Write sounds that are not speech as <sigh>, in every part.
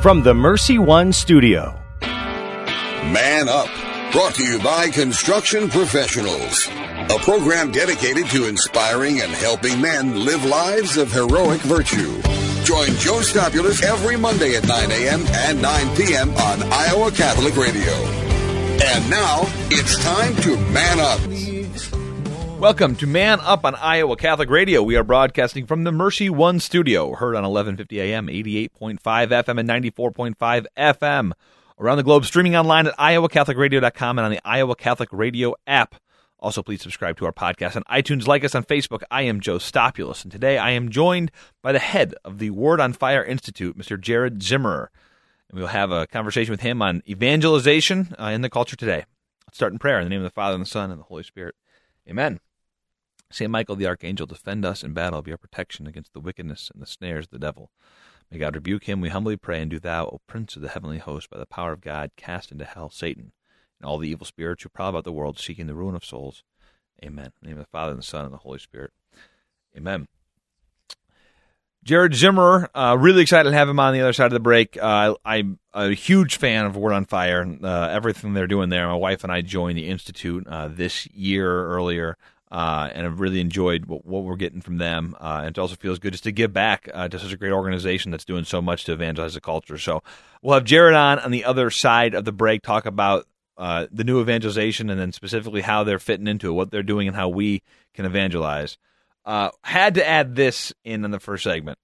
From the Mercy One Studio. Man Up, brought to you by Construction Professionals, a program dedicated to inspiring and helping men live lives of heroic virtue. Join Joe Stopulus every Monday at 9 a.m. and 9 p.m. on Iowa Catholic Radio. And now it's time to man up. Welcome to Man Up on Iowa Catholic Radio. We are broadcasting from the Mercy One studio, heard on 1150 AM, 88.5 FM, and 94.5 FM. Around the globe, streaming online at iowacatholicradio.com and on the Iowa Catholic Radio app. Also, please subscribe to our podcast on iTunes. Like us on Facebook. I am Joe Stopulus, and today I am joined by the head of the Word on Fire Institute, Mr. Jared Zimmerer. And we'll have a conversation with him on evangelization uh, in the culture today. Let's start in prayer in the name of the Father, and the Son, and the Holy Spirit. Amen. St. Michael the Archangel, defend us in battle, be our protection against the wickedness and the snares of the devil. May God rebuke him, we humbly pray, and do thou, O Prince of the heavenly host, by the power of God, cast into hell Satan and all the evil spirits who prowl about the world, seeking the ruin of souls. Amen. In the name of the Father, and the Son, and the Holy Spirit. Amen. Jared Zimmerer, uh, really excited to have him on the other side of the break. Uh, I'm a huge fan of Word on Fire, uh, everything they're doing there. My wife and I joined the Institute uh, this year earlier, uh, and I've really enjoyed what, what we're getting from them. Uh, and it also feels good just to give back to such a great organization that's doing so much to evangelize the culture. So we'll have Jared on on the other side of the break, talk about the new evangelization, and then specifically how they're fitting into it, what they're doing, and how we can evangelize. Uh, had to add this in in the first segment.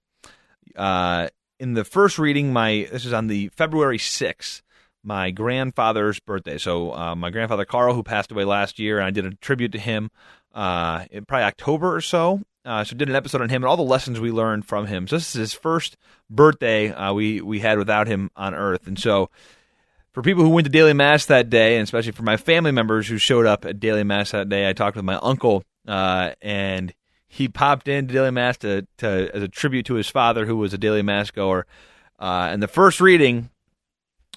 Uh, in the first reading, my this is on the February sixth, my grandfather's birthday. So uh, my grandfather Carl, who passed away last year, and I did a tribute to him uh, in probably October or so. Uh, so did an episode on him and all the lessons we learned from him. So this is his first birthday uh, we we had without him on Earth, and so for people who went to daily mass that day, and especially for my family members who showed up at daily mass that day, I talked with my uncle, uh, and he popped into daily mass to, to as a tribute to his father, who was a daily mass goer. Uh, and the first reading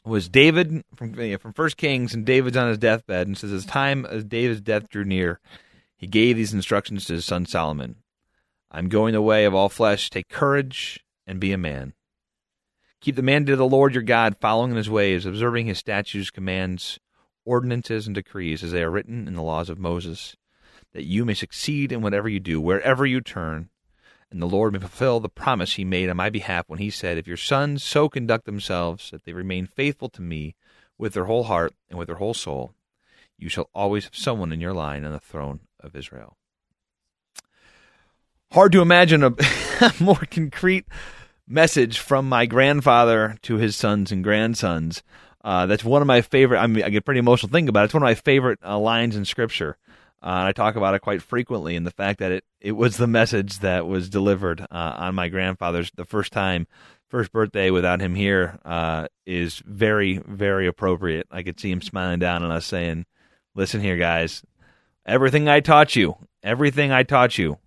was David from know, from First Kings, and David's on his deathbed, and says, "As time as David's death drew near, he gave these instructions to his son Solomon: I'm going the way of all flesh. Take courage and be a man." Keep the mandate of the Lord your God, following in his ways, observing his statutes, commands, ordinances, and decrees as they are written in the laws of Moses, that you may succeed in whatever you do, wherever you turn, and the Lord may fulfill the promise he made on my behalf when he said, If your sons so conduct themselves that they remain faithful to me with their whole heart and with their whole soul, you shall always have someone in your line on the throne of Israel. Hard to imagine a <laughs> more concrete message from my grandfather to his sons and grandsons. Uh, that's one of my favorite. I mean, I get pretty emotional thinking about it. It's one of my favorite uh, lines in Scripture. Uh, and I talk about it quite frequently, and the fact that it, it was the message that was delivered uh, on my grandfather's the first time, first birthday without him here uh, is very, very appropriate. I could see him smiling down on us saying, Listen here, guys, everything I taught you, everything I taught you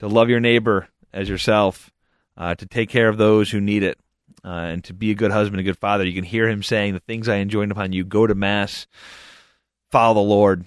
to love your neighbor as yourself, uh, to take care of those who need it, uh, and to be a good husband, a good father. You can hear him saying, The things I enjoined upon you, go to Mass, follow the Lord.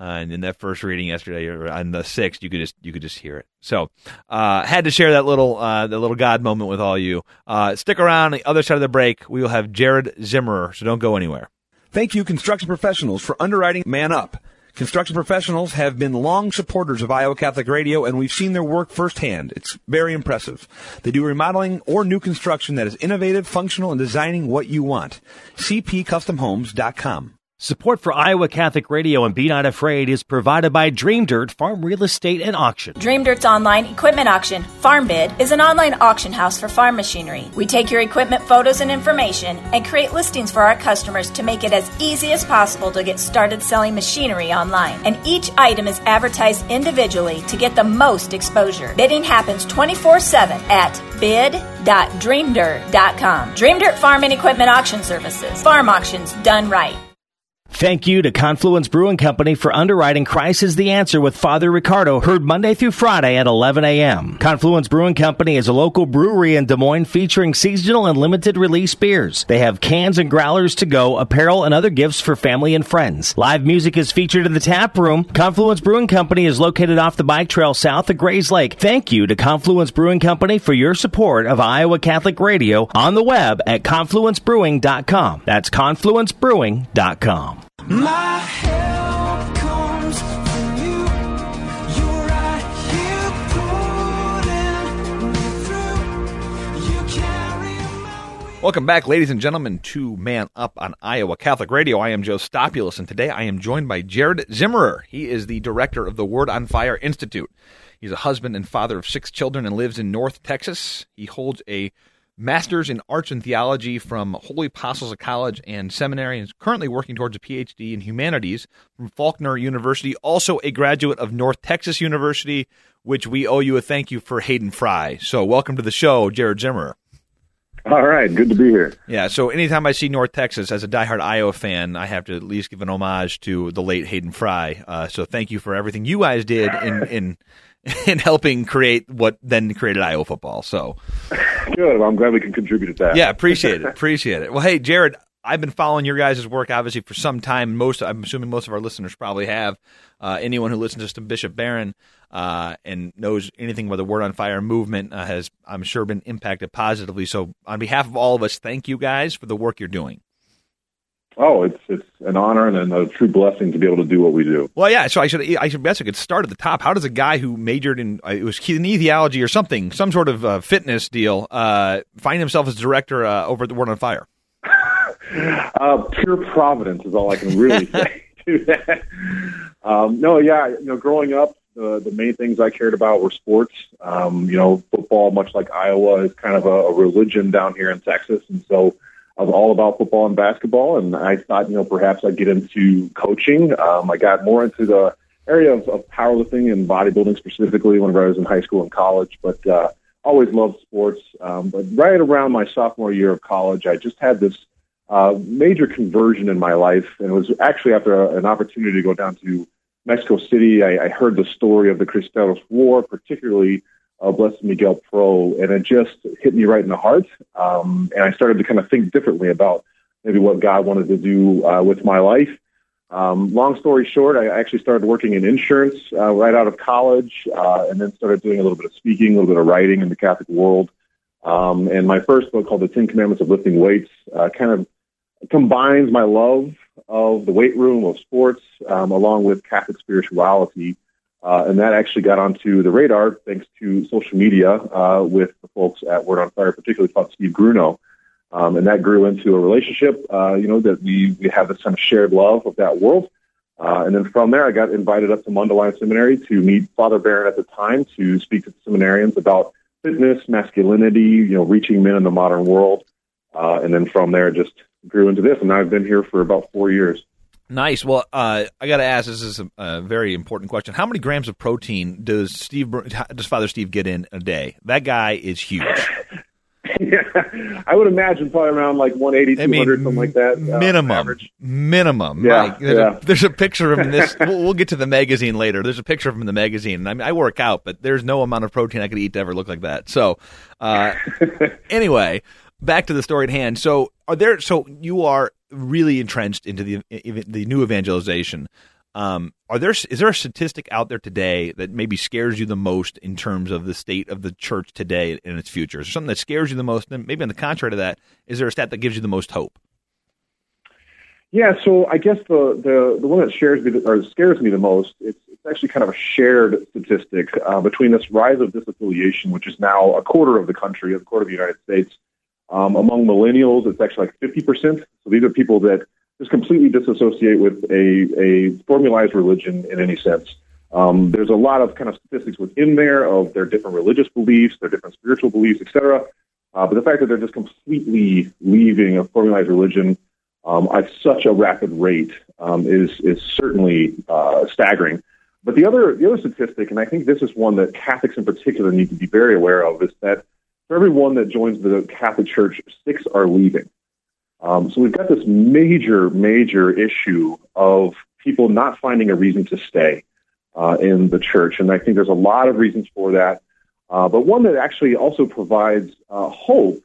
Uh, and in that first reading yesterday, or on the sixth, you could just you could just hear it. So, uh, had to share that little uh, the little God moment with all you. Uh, stick around. On the other side of the break, we will have Jared Zimmerer. So don't go anywhere. Thank you, construction professionals, for underwriting Man Up. Construction professionals have been long supporters of Iowa Catholic Radio, and we've seen their work firsthand. It's very impressive. They do remodeling or new construction that is innovative, functional, and designing what you want. CPCustomHomes.com. Support for Iowa Catholic Radio and Be Not Afraid is provided by Dream Dirt Farm Real Estate and Auction. Dream Dirt's online equipment auction, Farm Bid, is an online auction house for farm machinery. We take your equipment photos and information and create listings for our customers to make it as easy as possible to get started selling machinery online. And each item is advertised individually to get the most exposure. Bidding happens 24 7 at bid.dreamdirt.com. Dream Dirt Farm and Equipment Auction Services. Farm auctions done right. Thank you to Confluence Brewing Company for underwriting Christ is the Answer with Father Ricardo, heard Monday through Friday at 11 a.m. Confluence Brewing Company is a local brewery in Des Moines featuring seasonal and limited release beers. They have cans and growlers to go, apparel, and other gifts for family and friends. Live music is featured in the tap room. Confluence Brewing Company is located off the bike trail south of Grays Lake. Thank you to Confluence Brewing Company for your support of Iowa Catholic Radio on the web at confluencebrewing.com. That's confluencebrewing.com. Welcome back, ladies and gentlemen, to Man Up on Iowa Catholic Radio. I am Joe Stopulus, and today I am joined by Jared Zimmerer. He is the director of the Word on Fire Institute. He's a husband and father of six children and lives in North Texas. He holds a master's in arts and theology from Holy Apostles College and Seminary and is currently working towards a PhD in humanities from Faulkner University, also a graduate of North Texas University, which we owe you a thank you for Hayden Fry. So, welcome to the show, Jared Zimmerer. All right, good to be here. Yeah, so anytime I see North Texas as a diehard Iowa fan, I have to at least give an homage to the late Hayden Fry. Uh, so thank you for everything you guys did in in <laughs> in helping create what then created Iowa football. So Good. Well, I'm glad we can contribute to that. yeah, appreciate it, <laughs> appreciate it. Well, hey, Jared, I've been following your guys' work obviously for some time. Most, I'm assuming, most of our listeners probably have. Uh, anyone who listens to Bishop Barron uh, and knows anything about the Word on Fire movement uh, has, I'm sure, been impacted positively. So, on behalf of all of us, thank you guys for the work you're doing. Oh, it's it's an honor and a true blessing to be able to do what we do. Well, yeah. So I should I should guess I could start at the top. How does a guy who majored in uh, it was kinesiology or something, some sort of uh, fitness deal, uh, find himself as director uh, over at the Word on Fire? <laughs> Uh, pure providence is all I can really <laughs> say to that. Um, no, yeah, you know, growing up, the the main things I cared about were sports. Um, you know, football, much like Iowa, is kind of a, a religion down here in Texas, and so I was all about football and basketball. And I thought, you know, perhaps I'd get into coaching. Um, I got more into the area of, of powerlifting and bodybuilding specifically whenever I was in high school and college, but uh, always loved sports. Um, but right around my sophomore year of college, I just had this uh, major conversion in my life, and it was actually after a, an opportunity to go down to Mexico City. I, I heard the story of the Cristeros War, particularly uh, Blessed Miguel Pro, and it just hit me right in the heart. Um, and I started to kind of think differently about maybe what God wanted to do uh, with my life. Um, long story short, I actually started working in insurance uh, right out of college, uh, and then started doing a little bit of speaking, a little bit of writing in the Catholic world. Um, and my first book, called The Ten Commandments of Lifting Weights, uh, kind of combines my love of the weight room of sports um, along with Catholic spirituality. Uh, and that actually got onto the radar thanks to social media uh, with the folks at Word on Fire, particularly called Steve Grunow. Um, and that grew into a relationship, uh, you know, that we, we have this kind of shared love of that world. Uh, and then from there, I got invited up to Mundelein Seminary to meet Father Barron at the time to speak to the seminarians about fitness, masculinity, you know, reaching men in the modern world. Uh, and then from there, just grew into this. And I've been here for about four years. Nice. Well, uh, I got to ask. This is a, a very important question. How many grams of protein does Steve does Father Steve get in a day? That guy is huge. <laughs> yeah, I would imagine probably around like 180, I mean, 200, something like that. uh, minimum, average. minimum. Yeah, Like, there's, yeah. A, there's a picture of him in this. <laughs> we'll, we'll get to the magazine later. There's a picture of him in the magazine. I mean, I work out, but there's no amount of protein I could eat to ever look like that. So, uh, <laughs> anyway, back to the story at hand. So, are there? So you are really entrenched into the the new evangelization. Um, are there is there a statistic out there today that maybe scares you the most in terms of the state of the church today and its future? Is there something that scares you the most? And maybe on the contrary to that, is there a stat that gives you the most hope? Yeah, so I guess the, the, the one that shares me or scares me the most, it's, it's actually kind of a shared statistic uh, between this rise of disaffiliation, which is now a quarter of the country, a quarter of the United States. Um, among millennials, it's actually like 50%. So these are people that just completely disassociate with a, a formalized religion in any sense. Um, there's a lot of kind of statistics within there of their different religious beliefs, their different spiritual beliefs, etc. Uh, but the fact that they're just completely leaving a formalized religion um, at such a rapid rate um, is is certainly uh, staggering. But the other the other statistic, and I think this is one that Catholics in particular need to be very aware of, is that for every one that joins the Catholic Church, six are leaving. Um, so we've got this major, major issue of people not finding a reason to stay uh, in the church, and I think there's a lot of reasons for that. Uh, but one that actually also provides uh, hope,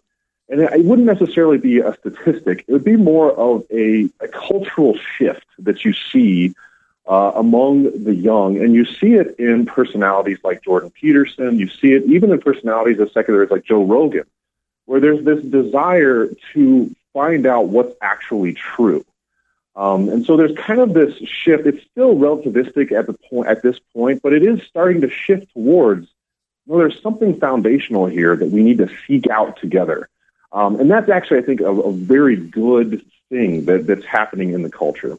and it, wouldn't necessarily be a statistic. It would be more of a, a cultural shift that you see uh, among the young, and you see it in personalities like Jordan Peterson. You see it even in personalities of secularists like Joe Rogan, where there's this desire to find out what's actually true. Um, and so there's kind of this shift. It's still relativistic at the point at this point, but it is starting to shift towards. Well, there's something foundational here that we need to seek out together, um, and that's actually, I think, a, a very good thing that, that's happening in the culture.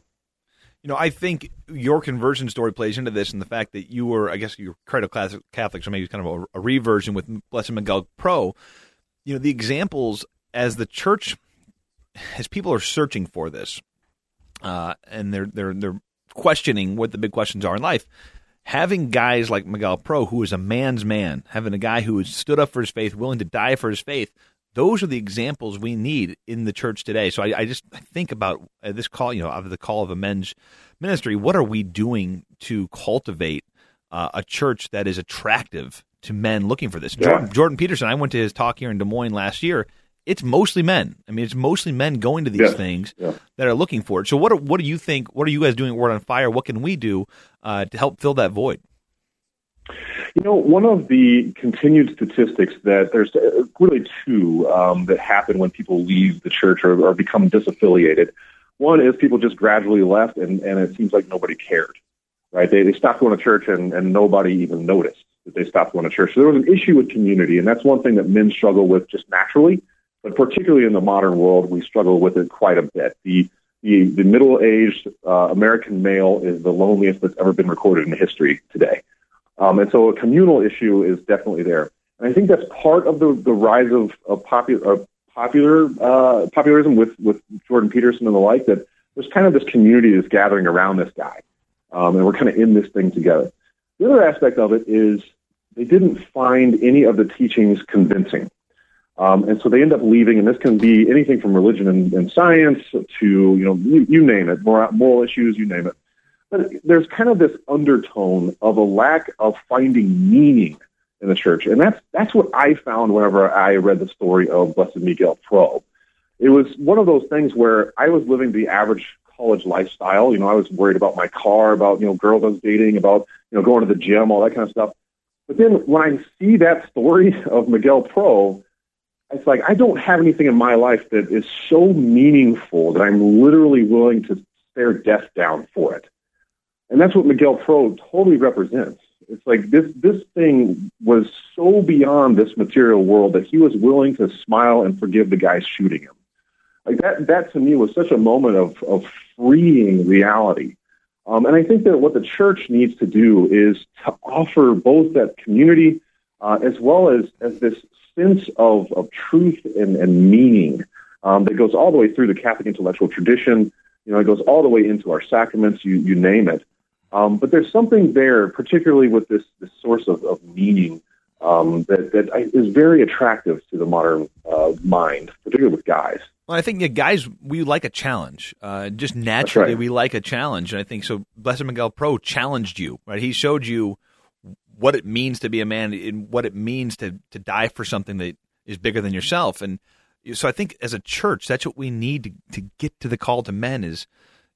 You know, I think your conversion story plays into this, and the fact that you were, I guess, you're cradle Catholic, so maybe it's kind of a, a reversion with Blessed Miguel Pro. You know, the examples as the church, as people are searching for this, uh, and they're they're they're questioning what the big questions are in life. Having guys like Miguel Pro, who is a man's man, having a guy who has stood up for his faith, willing to die for his faith, those are the examples we need in the church today. So I, I just think about uh, this call, you know, of the call of a men's ministry. What are we doing to cultivate uh, a church that is attractive to men looking for this? Yeah. Jordan, Jordan Peterson, I went to his talk here in Des Moines last year. It's mostly men. I mean, it's mostly men going to these Yeah. things Yeah. that are looking for it. So what are, what do you think? What are you guys doing at Word on Fire? What can we do uh, to help fill that void? You know, one of the continued statistics that there's uh, really two um, that happen when people leave the church or, or become disaffiliated. One is people just gradually left, and, and it seems like nobody cared, right? They, they stopped going to church, and, and nobody even noticed that they stopped going to church. So there was an issue with community, and that's one thing that men struggle with just naturally, but particularly in the modern world, we struggle with it quite a bit. The the, the middle-aged uh, American male is the loneliest that's ever been recorded in history today. Um, and so a communal issue is definitely there. And I think that's part of the, the rise of, of popular, of popular uh, popularism with, with Jordan Peterson and the like, that there's kind of this community that's gathering around this guy. Um, and we're kind of in this thing together. The other aspect of it is they didn't find any of the teachings convincing. Um, and so they end up leaving, and this can be anything from religion and, and science to, you know, you, you name it, moral, moral issues, you name it. There's kind of this undertone of a lack of finding meaning in the church. And that's, that's what I found whenever I read the story of Blessed Miguel Pro. It was one of those things where I was living the average college lifestyle. You know, I was worried about my car, about, you know, girls I was dating, about, you know, going to the gym, all that kind of stuff. But then when I see that story <laughs> of Miguel Pro, it's like I don't have anything in my life that is so meaningful that I'm literally willing to stare death down for it. And that's what Miguel Pro totally represents. It's like this this thing was so beyond this material world that he was willing to smile and forgive the guy shooting him. Like that that to me was such a moment of of freeing reality. Um, and I think that what the church needs to do is to offer both that community uh, as well as, as this sense of, of truth and, and meaning um, that goes all the way through the Catholic intellectual tradition. You know, it goes all the way into our sacraments, you, you name it. Um, but there's something there, particularly with this, this source of, of meaning, um, that, that is very attractive to the modern uh, mind, particularly with guys. Well, I think yeah, guys, we like a challenge. Uh, just naturally, right. we like a challenge, and I think so. Blessed Miguel Pro challenged you, right? He showed you what it means to be a man and what it means to to die for something that is bigger than yourself. And so, I think as a church, that's what we need to to get to the call to men is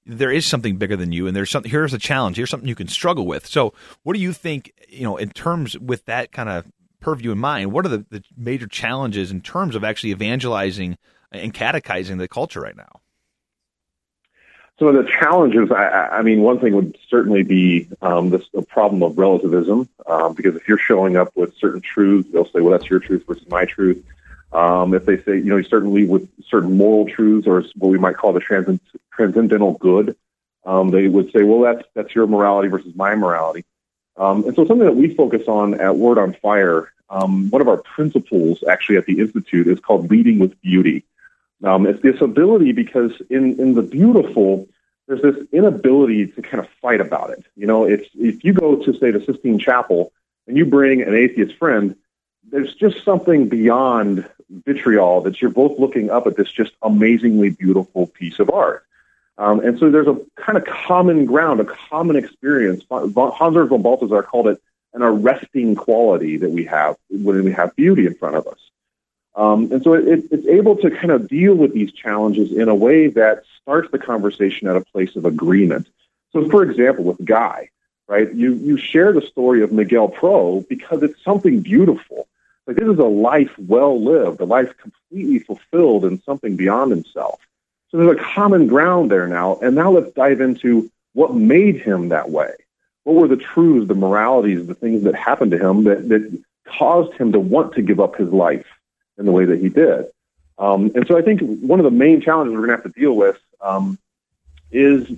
there is something bigger than you, and there's something. Here's a challenge. Here's something you can struggle with. So, what do you think? You know, in terms with that kind of purview in mind, what are the, the major challenges in terms of actually evangelizing and catechizing the culture right now? some of the challenges, I, I mean, one thing would certainly be um, this the problem of relativism, um, because if you're showing up with certain truths, they'll say, "Well, that's your truth versus my truth." Um, if they say, you know, you certainly with certain moral truths or what we might call the transcend- transcendental good, um, they would say, "Well, that's that's your morality versus my morality." Um, and so, something that we focus on at Word on Fire, um, one of our principles actually at the institute is called leading with beauty. Um, it's this ability because in, in the beautiful, there's this inability to kind of fight about it. You know, if if you go to say the Sistine Chapel and you bring an atheist friend, there's just something beyond vitriol that you're both looking up at this just amazingly beautiful piece of art. Um, and so there's a kind of common ground, a common experience. Hans-Urs von Balthasar called it an arresting quality that we have when we have beauty in front of us. Um, and so it, it's able to kind of deal with these challenges in a way that starts the conversation at a place of agreement. So, for example, with Guy, right, you, you share the story of Miguel Pro because it's something beautiful. Like this is a life well lived, a life completely fulfilled in something beyond himself. So there's a common ground there now. And now let's dive into what made him that way. What were the truths, the moralities, the things that happened to him that, that caused him to want to give up his life in the way that he did? Um, and so I think one of the main challenges we're going to have to deal with um, is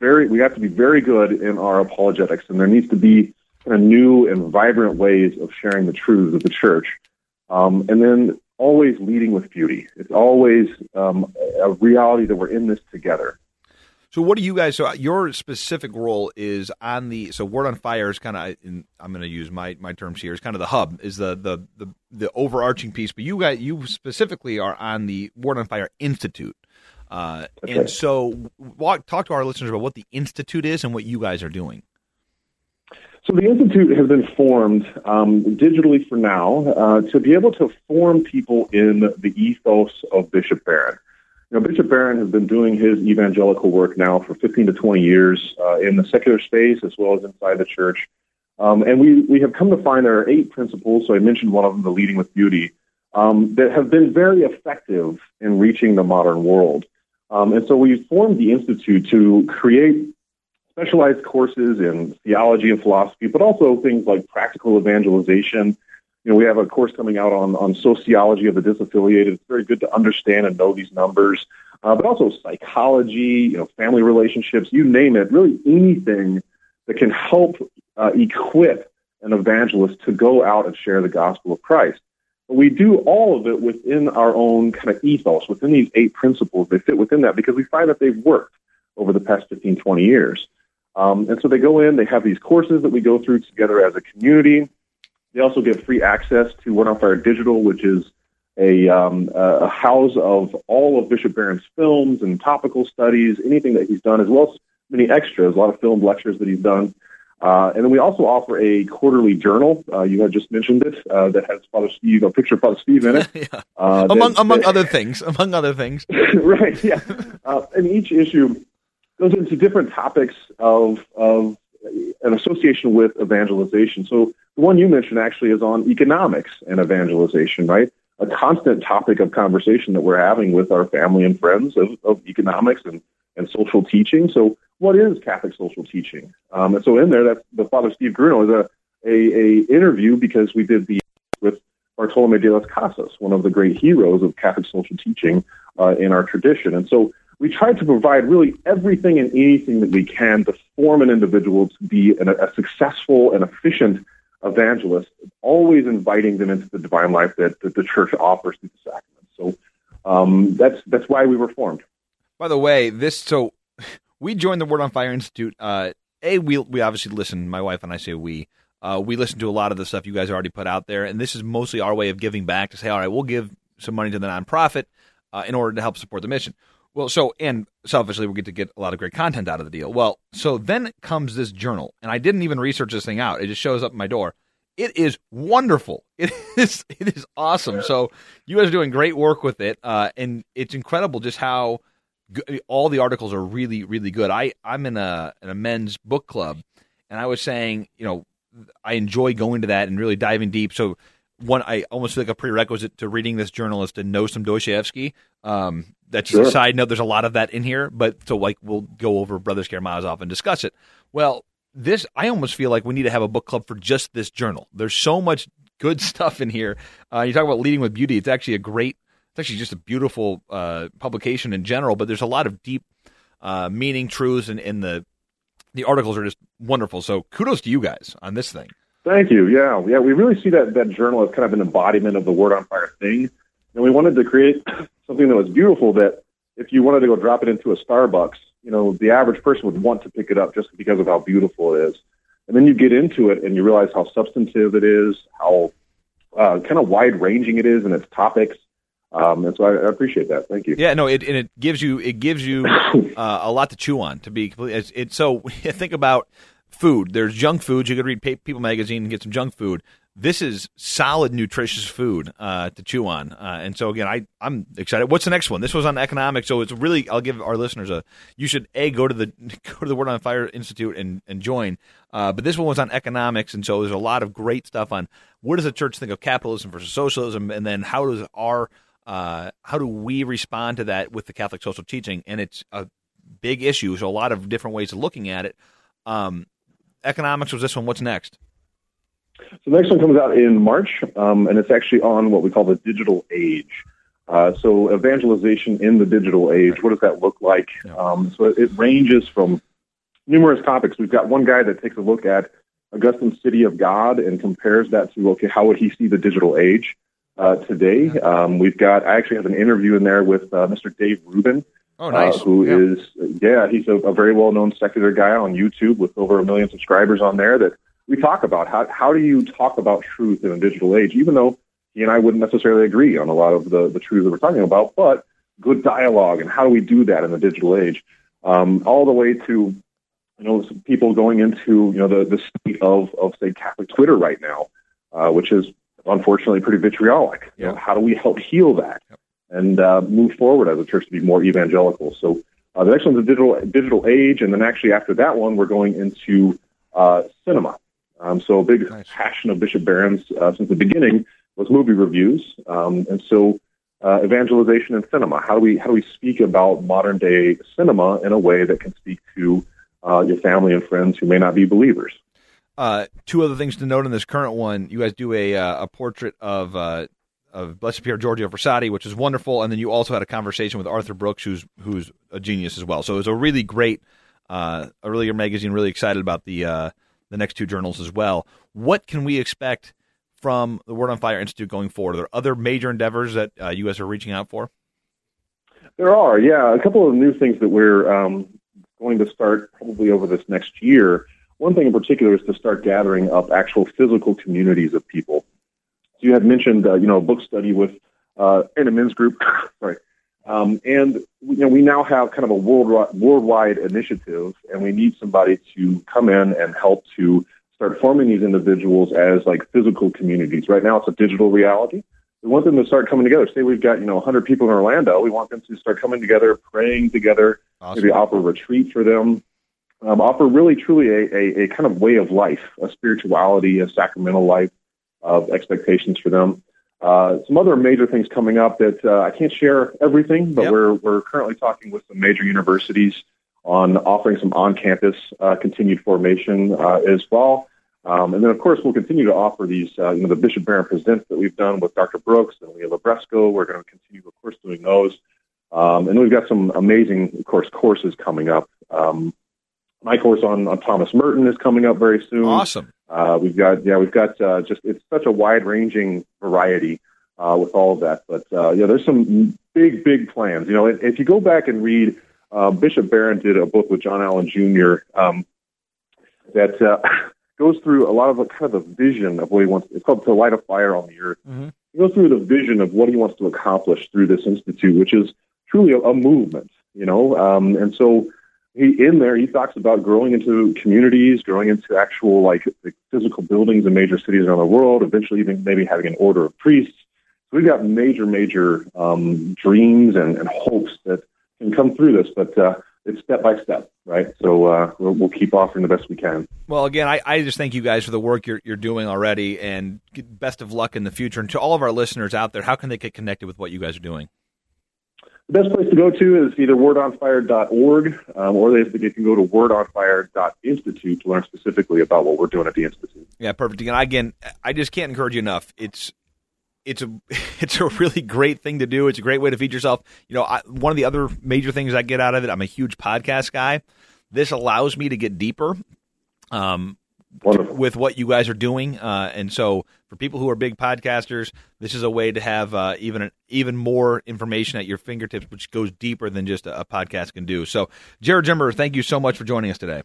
very, we have to be very good in our apologetics, and there needs to be kind of new and vibrant ways of sharing the truths of the church. Um, and then always leading with beauty. It's always um, a reality that we're in this together. So what do you guys? So your specific role is on the so Word on Fire is kind of I'm going to use my my terms here is kind of the hub is the the the the overarching piece. But you guys you specifically are on the Word on Fire Institute. Uh, Okay. And so, walk, talk to our listeners about what the institute is and what you guys are doing. So the Institute has been formed um, digitally for now uh, to be able to form people in the ethos of Bishop Barron. You know, Bishop Barron has been doing his evangelical work now for 15 to 20 years uh, in the secular space as well as inside the church. Um, and we, we have come to find there are eight principles. So I mentioned one of them, the leading with beauty, um, that have been very effective in reaching the modern world. Um, and so we formed the Institute to create specialized courses in theology and philosophy, but also things like practical evangelization. You know, we have a course coming out on, on sociology of the disaffiliated. It's very good to understand and know these numbers, uh, but also psychology, you know, family relationships, you name it, really anything that can help uh, equip an evangelist to go out and share the gospel of Christ. But we do all of it within our own kind of ethos, within these eight principles. They fit within that because we find that they've worked over the past 15, 20 years. Um, and so they go in, they have these courses that we go through together as a community. They also get free access to Word on Fire Digital, which is a, um, a house of all of Bishop Barron's films and topical studies, anything that he's done, as well as many extras, a lot of film lectures that he's done. Uh, and then we also offer a quarterly journal. Uh, you had just mentioned it uh, that has Father Steve, a picture of Father Steve in it. <laughs> yeah. Uh, among that- among that- other things, among other things. <laughs> right, yeah. Uh, and each issue goes into different topics of of an association with evangelization. So the one you mentioned actually is on economics and evangelization, right? A constant topic of conversation that we're having with our family and friends of, of economics and, and social teaching. So what is Catholic social teaching? Um, and so in there, that the Father Steve Grunow is a, a, a interview because we did the with Bartolome de las Casas, one of the great heroes of Catholic social teaching uh, in our tradition. And so we try to provide really everything and anything that we can to form an individual to be an, a successful and efficient evangelist, always inviting them into the divine life that, that the church offers through the sacraments. So um, that's that's why we were formed. By the way, this so <laughs> we joined the Word on Fire Institute. Uh, a we we obviously listen. My wife and I say we. Uh, we listen to a lot of the stuff you guys already put out there, and this is mostly our way of giving back to say, all right, we'll give some money to the nonprofit uh, in order to help support the mission. Well, so and selfishly, we get to get a lot of great content out of the deal. Well, so then comes this journal, and I didn't even research this thing out. It just shows up at my door. It is wonderful. <laughs> It is it is awesome. So you guys are doing great work with it, uh, and it's incredible just how g- all the articles are really really good. I I'm in a in a men's book club, and I was saying, you know, I enjoy going to that and really diving deep. So one, I almost feel like a prerequisite to reading this journal is to know some Dostoevsky. Um, that's just a side note. There's a lot of that in here, but so like we'll go over Brothers Karamazov and discuss it. Well, this I almost feel like we need to have a book club for just this journal. There's so much good <laughs> stuff in here. Uh, you talk about leading with beauty. It's actually a great. It's actually just a beautiful uh, publication in general, but there's a lot of deep uh, meaning, truths, and in the the articles are just wonderful. So kudos to you guys on this thing. Thank you. Yeah, yeah. We really see that that journal as kind of an embodiment of the Word on Fire thing, and we wanted to create <laughs> something that was beautiful. That if you wanted to go drop it into a Starbucks, you know, the average person would want to pick it up just because of how beautiful it is. And then you get into it and you realize how substantive it is, how uh, kind of wide ranging it is in its topics. Um, and so I, I appreciate that. Thank you. Yeah, no, it and it gives you it gives you <coughs> uh, a lot to chew on. To be complete, it's, it's so <laughs> think about food. There's junk foods. You could read People magazine and get some junk food. This is solid, nutritious food uh, to chew on. Uh, and so again, I I'm excited. What's the next one? This was on economics, so it's really I'll give our listeners a. You should a go to the <laughs> go to the Word on Fire Institute and and join. Uh, but this one was on economics, and so there's a lot of great stuff on what does the church think of capitalism versus socialism, and then how does our uh, how do we respond to that with the Catholic social teaching? And it's a big issue. So a lot of different ways of looking at it. Um, economics was this one. What's next? So the next one comes out in March, um, and it's actually on what we call the digital age. Uh, so evangelization in the digital age, what does that look like? Um, so it, it ranges from numerous topics. We've got one guy that takes a look at Augustine's City of God and compares that to, okay, how would he see the digital age uh, today? Um, we've got, I actually have an interview in there with uh, Mr. Dave Rubin, Oh, nice. uh, who Yeah. is yeah, he's a, a very well known secular guy on YouTube with over a million subscribers on there. That we talk about how how do you talk about truth in a digital age, even though he and I wouldn't necessarily agree on a lot of the the truth that we're talking about, but good dialogue and how do we do that in the digital age, um, all the way to you know some people going into you know the the state of of say Catholic Twitter right now, uh, which is unfortunately pretty vitriolic. You know, how do we help heal that? and uh, move forward as a church to be more evangelical. So uh, the next one's the digital digital age, and then actually after that one, we're going into uh, cinema. Um, so a big passion of Bishop Barron's uh, since the beginning was movie reviews, um, and so uh, evangelization in cinema. How do we how do we speak about modern day cinema in a way that can speak to uh, your family and friends who may not be believers? Uh, two other things to note in this current one. You guys do a uh, a portrait of uh, of Blessed Pier Giorgio Frassati, which is wonderful, and then you also had a conversation with Arthur Brooks, who's who's a genius as well. So it was a really great, uh, a really good magazine. Really excited about the uh, the next two journals as well. What can we expect from the Word on Fire Institute going forward? Are there other major endeavors that uh, you guys are reaching out for? There are, yeah, a couple of new things that we're um, going to start probably over this next year. One thing in particular is to start gathering up actual physical communities of people. So you had mentioned, uh, you know, a book study with uh, in a men's group, <coughs> sorry, um, and you know we now have kind of a world worldwide initiative, and we need somebody to come in and help to start forming these individuals as like physical communities. Right now, it's a digital reality. We want them to start coming together. Say we've got you know 100 people in Orlando. We want them to start coming together, praying together. Awesome. Maybe offer a retreat for them. Um, offer really, truly a, a, a kind of way of life, a spirituality, a sacramental life of expectations for them. Uh, some other major things coming up that uh, I can't share everything, but Yep. we're we're currently talking with some major universities on offering some on-campus uh, continued formation uh, as well. Um, and then, of course, we'll continue to offer these, uh, you know, the Bishop Barron Presents that we've done with Dr. Brooks and Leah Libresco. We're going to continue, of course, doing those. Um, and we've got some amazing, of course, courses coming up. Um, my course on, on Thomas Merton is coming up very soon. Awesome. Uh, we've got yeah, we've got uh, just it's such a wide ranging variety uh, with all of that. But uh, yeah, there's some big big plans. You know, if, if you go back and read, uh, Bishop Barron did a book with John Allen Jr. Um, that uh, <laughs> goes through a lot of the kind of the vision of what he wants. It's called "To Light a Fire on the Earth." Mhm. He goes through the vision of what he wants to accomplish through this institute, which is truly a, a movement. You know, um, and so he in there he talks about growing into communities, growing into actual like physical buildings in major cities around the world. Eventually, even maybe having an order of priests. So we've got major, major um, dreams and, and hopes that can come through this, but uh, it's step by step, right? So uh, we'll, we'll keep offering the best we can. Well, again, I, I just thank you guys for the work you're, you're doing already, and best of luck in the future. And to all of our listeners out there, how can they get connected with what you guys are doing? The best place to go to is either wordonfire.org um, or they, can go to wordonfire.institute to learn specifically about what we're doing at the institute. Yeah, perfect. And again, I just can't encourage you enough. It's it's a <laughs> it's a really great thing to do. It's a great way to feed yourself. You know, I, one of the other major things I get out of it, I'm a huge podcast guy. This allows me to get deeper. Um, Wonderful. with what you guys are doing. Uh, and so, for people who are big podcasters, this is a way to have uh, even even more information at your fingertips, which goes deeper than just a, a podcast can do. So, Jared Jimmer, thank you so much for joining us today.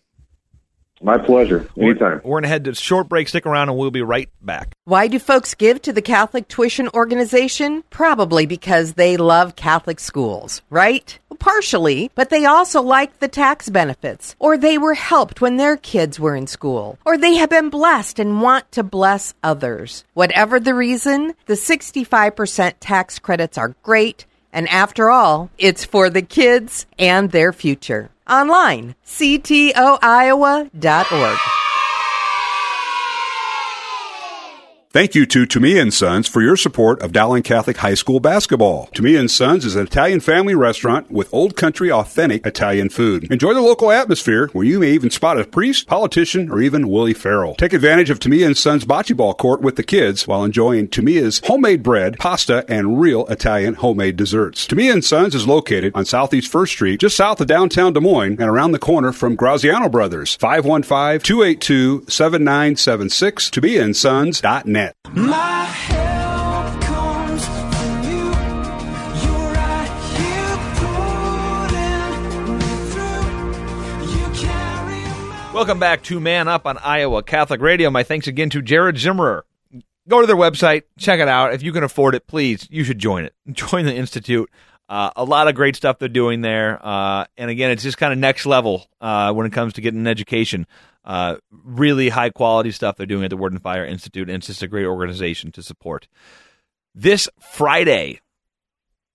My pleasure. Anytime. We're going to head to a short break. Stick around, and we'll be right back. Why do folks give to the Catholic Tuition Organization? Probably because they love Catholic schools, right? Well, partially, but they also like the tax benefits, or they were helped when their kids were in school, or they have been blessed and want to bless others. Whatever the reason, the 65% tax credits are great, and after all, it's for the kids and their future. Online, ctoiowa.org. Thank you to Tumea and Sons for your support of Dowling Catholic High School basketball. Tumea and Sons is an Italian family restaurant with old country authentic Italian food. Enjoy the local atmosphere where you may even spot a priest, politician, or even Willie Farrell. Take advantage of Tumea and Sons bocce ball court with the kids while enjoying Tumea's homemade bread, pasta, and real Italian homemade desserts. Tumea and Sons is located on Southeast 1st Street, just south of downtown Des Moines and around the corner from Graziano Brothers. 515-282-7976, TumeaandSons.net. My help comes from you. You're right here pulling me through. You carry my Welcome back to Man Up on Iowa Catholic Radio. My thanks again to Jared Zimmerer. Go to their website, check it out. If you can afford it, please, you should join it. <laughs> Join the Institute. Uh, a lot of great stuff they're doing there. Uh, and again, it's just kind of next level uh, when it comes to getting an education. Uh, really high quality stuff they're doing at the Word on Fire Institute, and it's just a great organization to support. This Friday,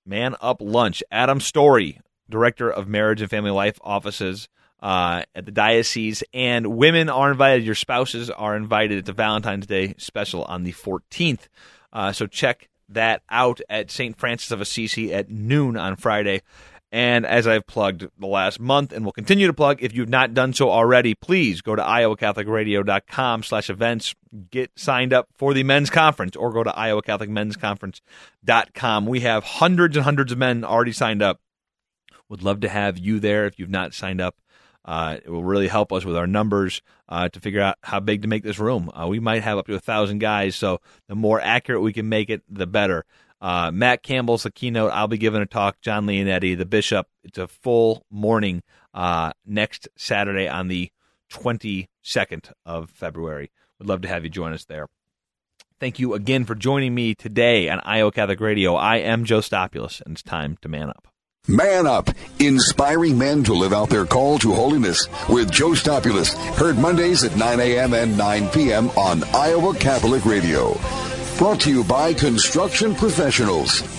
Man Up Lunch, Adam Story, Director of Marriage and Family Life Offices uh, at the diocese, and women are invited. Your spouses are invited at the Valentine's Day special on the 14th. Uh, so check that out at St. Francis of Assisi at noon on Friday. And as I've plugged the last month and will continue to plug, if you've not done so already, please go to iowacatholicradio.com slash events, get signed up for the men's conference, or go to iowacatholicmensconference.com. We have hundreds and hundreds of men already signed up. Would love to have you there if you've not signed up. Uh, it will really help us with our numbers uh, to figure out how big to make this room. Uh, we might have up to a thousand guys, so the more accurate we can make it, the better. Uh, Matt Campbell's the keynote. I'll be giving a talk. John Leonetti, the bishop. It's a full morning uh, next Saturday on the 22nd of February. We'd love to have you join us there. Thank you again for joining me today on Iowa Catholic Radio. I am Joe Stopulus, and it's time to man up. Man Up, inspiring men to live out their call to holiness with Joe Stopulus. Heard Mondays at 9 a.m. and 9 p.m. on Iowa Catholic Radio. Brought to you by Construction Professionals.